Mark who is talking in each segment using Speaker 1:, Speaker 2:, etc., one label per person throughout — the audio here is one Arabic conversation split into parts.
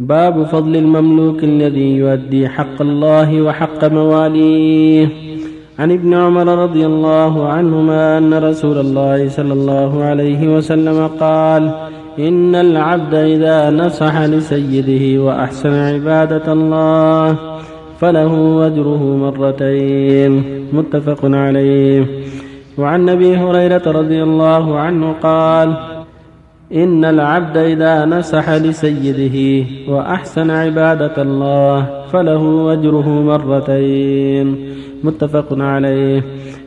Speaker 1: باب فضل المملوك الذي يؤدي حق الله وحق مواليه. عن ابن عمر رضي الله عنهما أن رسول الله صلى الله عليه وسلم قال إن العبد إذا نصح لسيده وأحسن عبادة الله فله أجره مرتين. متفق عليه. وعن أبي هريرة رضي الله عنه قال إن العبد إذا نصح لسيده وأحسن عبادة الله فله أجره مرتين. متفق عليه.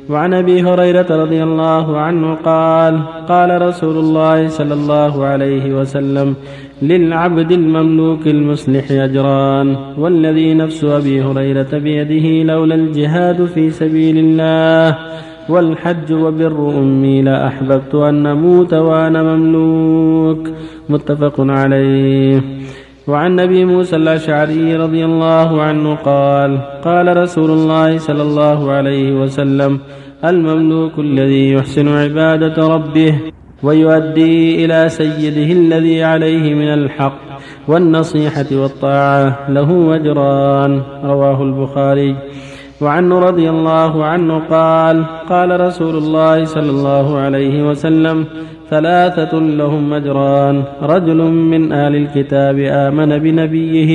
Speaker 1: وعن أبي هريرة رضي الله عنه قال قال رسول الله صلى الله عليه وسلم للعبد المملوك المصلح أجران والذي نفس أبي هريرة بيده لولا الجهاد في سبيل الله والحج وبر أمي لأحببت أن أموت وأنا مملوك. متفق عليه. وعن ابي موسى الأشعري رضي الله عنه قال قال رسول الله صلى الله عليه وسلم المملوك الذي يحسن عبادة ربه ويؤدي إلى سيده الذي عليه من الحق والنصيحة والطاعة له أجران. رواه البخاري. وعنه رضي الله عنه قال قال رسول الله صلى الله عليه وسلم ثلاثة لهم أجران. رجل من أهل الكتاب آمن بنبيه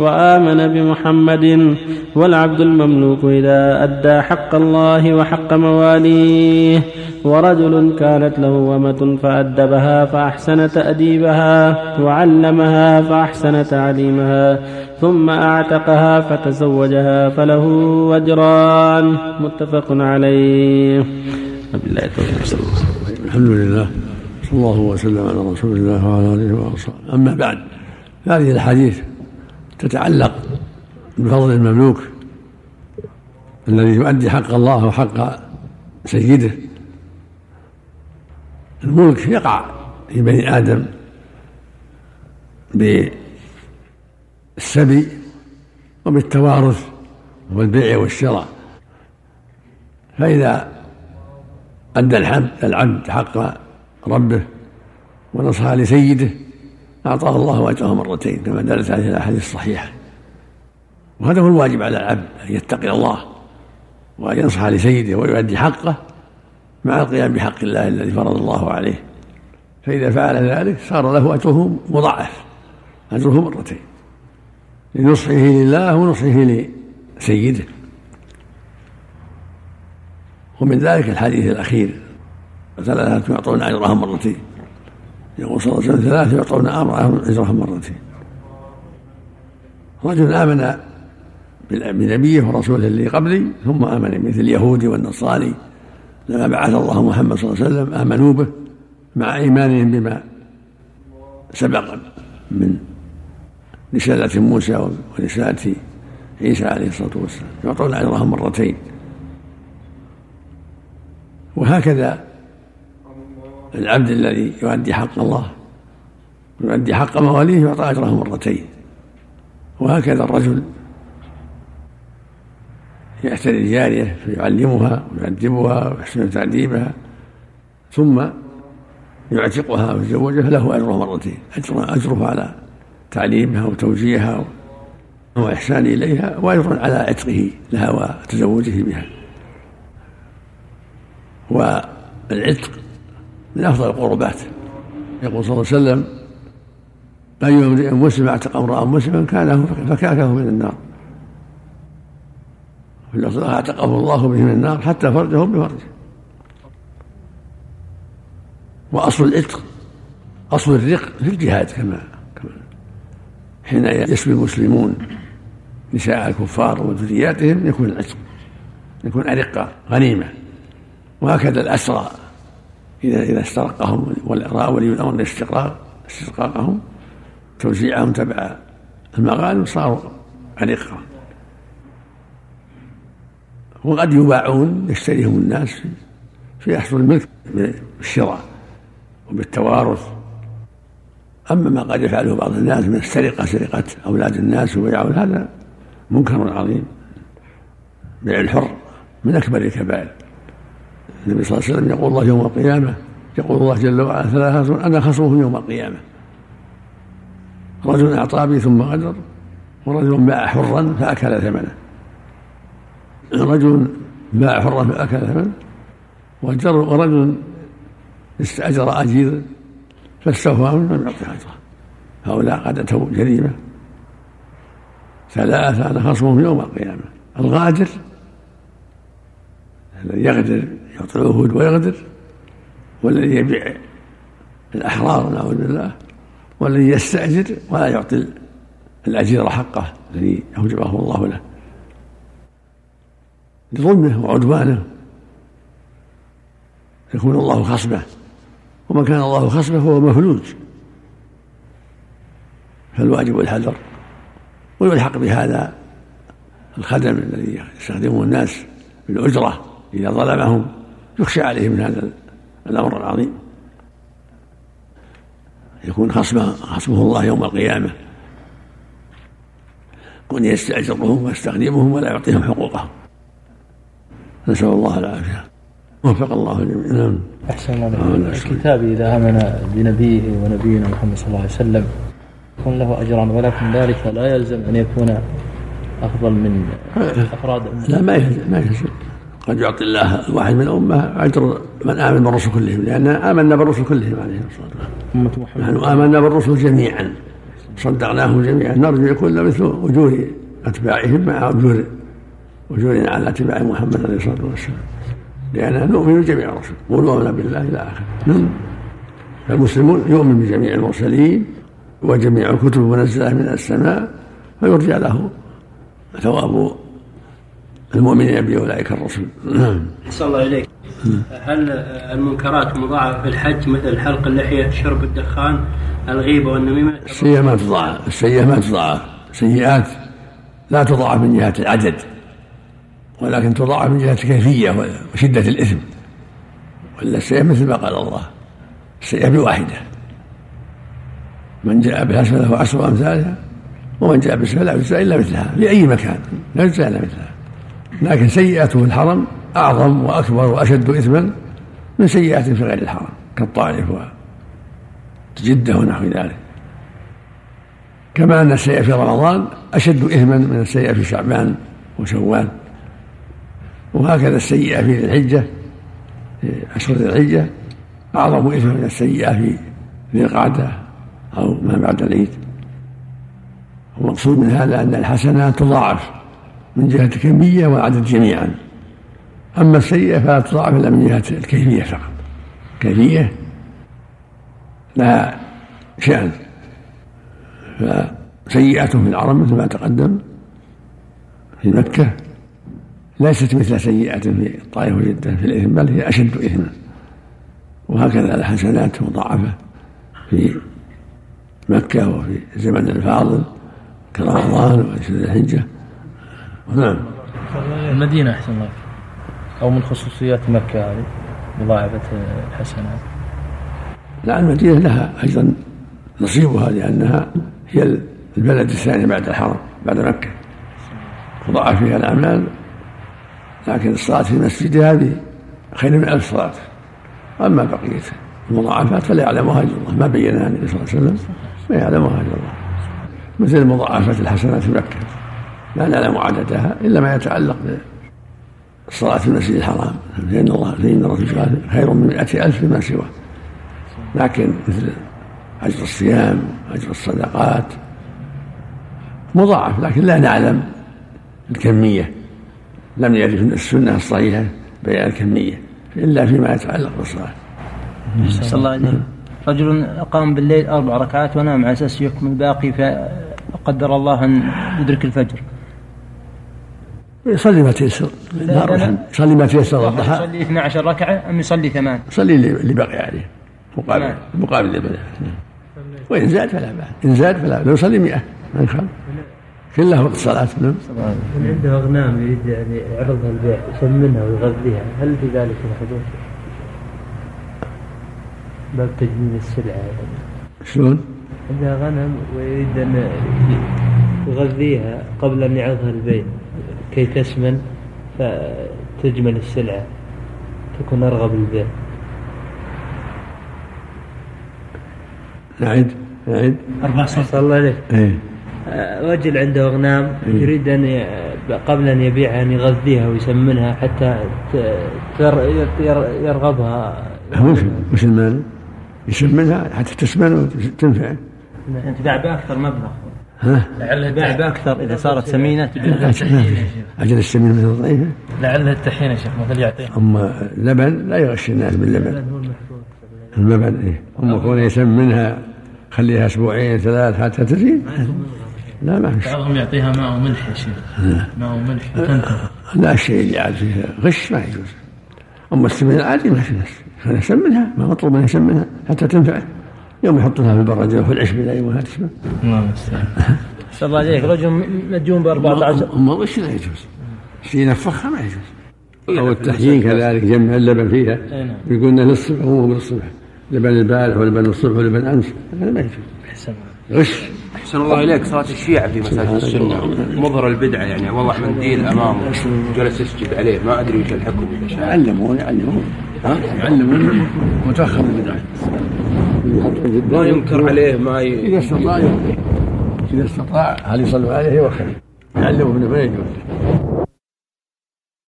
Speaker 1: وآمن بمحمد والعبد المملوك إذا أدى حق الله وحق مواليه. ورجل كانت له أمة فأدبها فأحسن تأديبها وعلمها فأحسن تعليمها ثم أعتقها فتزوجها فله أجران متفق عليه.
Speaker 2: بالله الحمد لله. صلى الله وسلم على رسول الله وعلى آله وأصحابه. أما بعد هذه الحديث تتعلق بفضل المملوك الذي يؤدي حق الله وحق سيده الملك يقع في بني آدم بالسبي وبالتوارث والبيع والشراء. فإذا أدى الحمد العبد حق ربه ونصح لسيده أعطاه الله أجره مرتين كما دلت عليه الأحاديث الصحيحة. وهذا هو الواجب على العبد أن يتقي الله وأن ينصح لسيده ويؤدي حقه. مع القيام بحق الله الذي فرض الله عليه. فإذا فعل ذلك صار له أجره مضاعف أجره مرتين لنصحه لله ونصحه لسيده. ومن ذلك الحديث الأخير ثلاثة يعطون أجرهم مرتين؟ يقول صلى الله عليه وسلم ثلاثة يعطون أجرهم مرتين. رجل آمن بنبيه ورسوله الذي قبلي ثم آمن مثل اليهودي والنصاري لما بعث الله محمد صلى الله عليه وسلم آمنوا به مع إيمانهم بما سبق من رسالة موسى ورسالة عيسى عليه الصلاة والسلام. يعطون أجرهم مرتين. وهكذا العبد الذي يؤدي حق الله يؤدي حق مواليه يعطى أجره مرتين. وهكذا الرجل يعتني الجارية فيعلمها ويؤدبها ويحسن تعذيبها ثم يعتقها ويتزوجها له أجره مرتين أجر أجره على تعليمها وتوجيهها وإحسان إليها وأجر على عتقه لها وتزوجه بها. والعتق من أفضل القربات. يقول صلى الله عليه وسلم أي امرئ مسلم اعتق امرأ مسلما كان فكاكه من النار. في اللفظ اعتقه الله به من النار حتى فرجه بفرجه وأصل العتق أصل الرق في الجهاد كما كما حين يسبي المسلمون نساء الكفار وذرياتهم يكون العتق يكون أرقة غنيمة. وهكذا الأسرى إذا إذا استرقهم ورأى ولي الأمر الاستقراق استرقاقهم توزيعهم تبع المغانم صاروا أرقة. وقد يباعون يشتريهم الناس فيحصل الملك بالشراء وبالتوارث. أما ما قد يفعله بعض الناس من السرقة سرقة أولاد الناس وبيعهم هذا منكر عظيم. بيع الحر من أكبر الكبائر. النبي صلى الله عليه وسلم يقول الله يوم القيامة يقول الله جل وعلا ثلاثة أنا خصمهم يوم القيامة. رجل أعطى بي ثم غدر ورجل باع حرا فأكل ثمنه. رجل باع حرا فأكل ثمنه ورجل استأجر أجير فاستوفاه لم يعطي أجره. هؤلاء قد أتوا جريمة. ثلاثة أنا خصمهم يوم القيامة. الغادر الذي يغدر يعطي العهود ويغدر والذي يبيع الأحرار نعوذ بالله والذي يستأجر ولا يعطي الأجير حقه الذي أوجبه الله له. لظلمه وعدوانه. يكون الله خصمه ومن كان الله خصمه فهو مفلوج فالواجب الحذر ويلحق بهذا الخدم الذي يستخدمه الناس بالأجرة إذا ظلمهم. يخشى عليه من هذا الأمر العظيم. يكون خصمه خصمه الله يوم القيامة. كون يستأجرهم ويستخدمهم ولا يعطيهم حقوقهم. نسأل الله العافية. وفق الله الجميع. نعم.
Speaker 3: أحسن الله الكتاب إذا آمن بنبيه ونبينا محمد صلى الله عليه وسلم يكون له أجران ولكن ذلك لا يلزم أن يكون أفضل من أفراد
Speaker 2: لا ما يلزم ما يلزم. قد يعطي الله الواحد من الأمة أجر من آمن بالرسل كلهم لأن آمنا بالرسل كلهم عليه الصلاة والسلام. نحن آمنا بالرسل جميعا. صدقناهم جميعا. نرجو يكون مثل أجور أتباعهم مع أجور أجورنا على اتباع محمد عليه الصلاة والسلام. لأننا نؤمن بجميع الرسل قولوا آمنا بالله إلى آخره نعم. فالمسلمون يؤمن بجميع المرسلين وجميع الكتب المنزلة من السماء فيرجى له ثواب المؤمنين بأولئك الرسل. نعم.
Speaker 1: الله إليك. هل المنكرات مضاعفة في الحج مثل حلق اللحية شرب الدخان الغيبة والنميمة؟
Speaker 2: السيئة ما تضاعف السيئة ما تضاعف. سيئات لا تضاعف من جهة العدد. ولكن تضاعف من جهة الكيفية وشدة الإثم. ولا السيئة مثل ما قال الله. السيئة بواحدة. من جاء بالحسنة له عشر أمثالها ومن جاء بالسيئة لا يجزى إلا مثلها في أي مكان لا يجزى إلا مثلها. لكن سيئته في الحرم أعظم وأكبر وأشد إثما من سيئات في غير الحرم كالطائف وجدة ونحو ذلك. كما أن السيئة في رمضان أشد إثما من السيئة في شعبان وشوال. وهكذا السيئة في ذي الحجة في أشهر ذي الحجة. أعظم إثما من السيئة في ذي القعدة أو ما بعد العيد. المقصود من هذا أن الحسنات تضاعف من جهة الكمية والعدد جميعا. أما السيئة فلا تضاعف إلا من جهة الكيفية فقط. كيفية لها شأن. فسيئته في العرب مثل ما تقدم في مكة. ليست مثل سيئة في الطائف وجدة في الإثم بل هي أشد إثما. وهكذا الحسنات مضاعفة في مكة وفي الزمن الفاضل كرمضان وعشر الحجة. نعم.
Speaker 3: المدينة أحسن الله أو من خصوصيات مكة هذه مضاعفة الحسنات.
Speaker 2: لا المدينة لها أيضا نصيبها لأنها هي البلد الثاني بعد الحرم بعد مكة. تضاعف فيها الأعمال لكن الصلاة في المسجد هذه خير من ألف صلاة. أما بقية المضاعفات فلا يعلمها إلا الله. ما بينها النبي صلى الله عليه وسلم ما يعلمها إلا الله. مثل مضاعفة الحسنات في مكة. لا نعلم عددها إلا ما يتعلق بالصلاة في المسجد الحرام. فإن الله فإن الرسول خير من مئة ألف فيما سواه. لكن مثل أجر الصيام أجر الصدقات مضاعف لكن لا نعلم الكمية. لم يرد السنة الصحيحة بيان الكمية إلا فيما يتعلق بالصلاة.
Speaker 3: صلى الله عليه رجل قام بالليل أربع ركعات ونام على أساس يكمل الباقي فقدر الله أن يدرك الفجر.
Speaker 2: يصلي ما تيسر. يصلي ما تيسر
Speaker 3: الضحى. يصلي 12 ركعة أم يصلي ثمان؟
Speaker 2: يصلي اللي بقي عليه. مقابل مقابل اللي بقي وإن زاد فلا بأس. إن زاد فلا لو يصلي 100 ما يخالف. كلها وقت صلاة
Speaker 3: نعم. من عنده أغنام يريد يعني يعرضها البيع يسمنها ويغذيها. هل في ذلك الحدود؟ باب تجميل السلعة.
Speaker 2: شلون؟
Speaker 3: عندها غنم ويريد أن يغذيها قبل أن يعرضها البيع كي تسمن فتجمل السلعة تكون أرغب البيع
Speaker 2: نعد عيد
Speaker 3: أربع صلى الله عليه.
Speaker 2: إيه.
Speaker 3: رجل عنده أغنام يريد أن قبل أن يبيعها أن يغذيها ويسمنها حتى ت- تر- ير- يرغبها.
Speaker 2: هو وش وش المال؟ يسمنها حتى تسمن وتنفع.
Speaker 3: تباع بأكثر مبلغ.
Speaker 2: ها؟
Speaker 3: لعلها تباع بأكثر إذا صارت سمينة
Speaker 2: أجل السمين مثل الضعيفة
Speaker 3: لعلها التحين يا شيخ مثل يعطيها.
Speaker 2: أما اللبن لا يغش الناس باللبن. اللبن إيه. أما كونه يسمنها خليها أسبوعين ثلاث حتى تزيد. لا ما في
Speaker 3: بعضهم يعطيها ماء وملح يا شيخ. ماء وملح
Speaker 2: لا الشيء اللي عاد فيه غش ما يجوز. أما السمن العادي ما في ناس يسمنها ما مطلوب منها يسمنها حتى تنفع. يوم يحطونها في البرد وفي العشب لا يوم تسمن
Speaker 3: الله المستعان الله عليك رجل مديون ب 14
Speaker 2: أما الغش لا يجوز؟ شيء ينفخها ما يجوز. أو التحيين كذلك جمع اللبن فيها.
Speaker 3: نعم.
Speaker 2: يقول لنا للصبح وهو من الصبح. لبن البارح ولبن الصبح ولبن أمس. هذا ما يجوز. غش.
Speaker 4: أحسن الله إليك. صلاة الشيعة في مساجد السنة. مظهر البدعة يعني. وضع منديل أمامه. جلس يسجد عليه. ما أدري وش الحكم إذا شاء.
Speaker 2: يعلمون يعلمون ها؟ يعلمون متأخر. البدعة
Speaker 4: ما ينكر عليه ما ي...
Speaker 2: إذا استطاع إذا استطاع هل يصلوا عليه يوخر يعلموا ابنه ما يجوز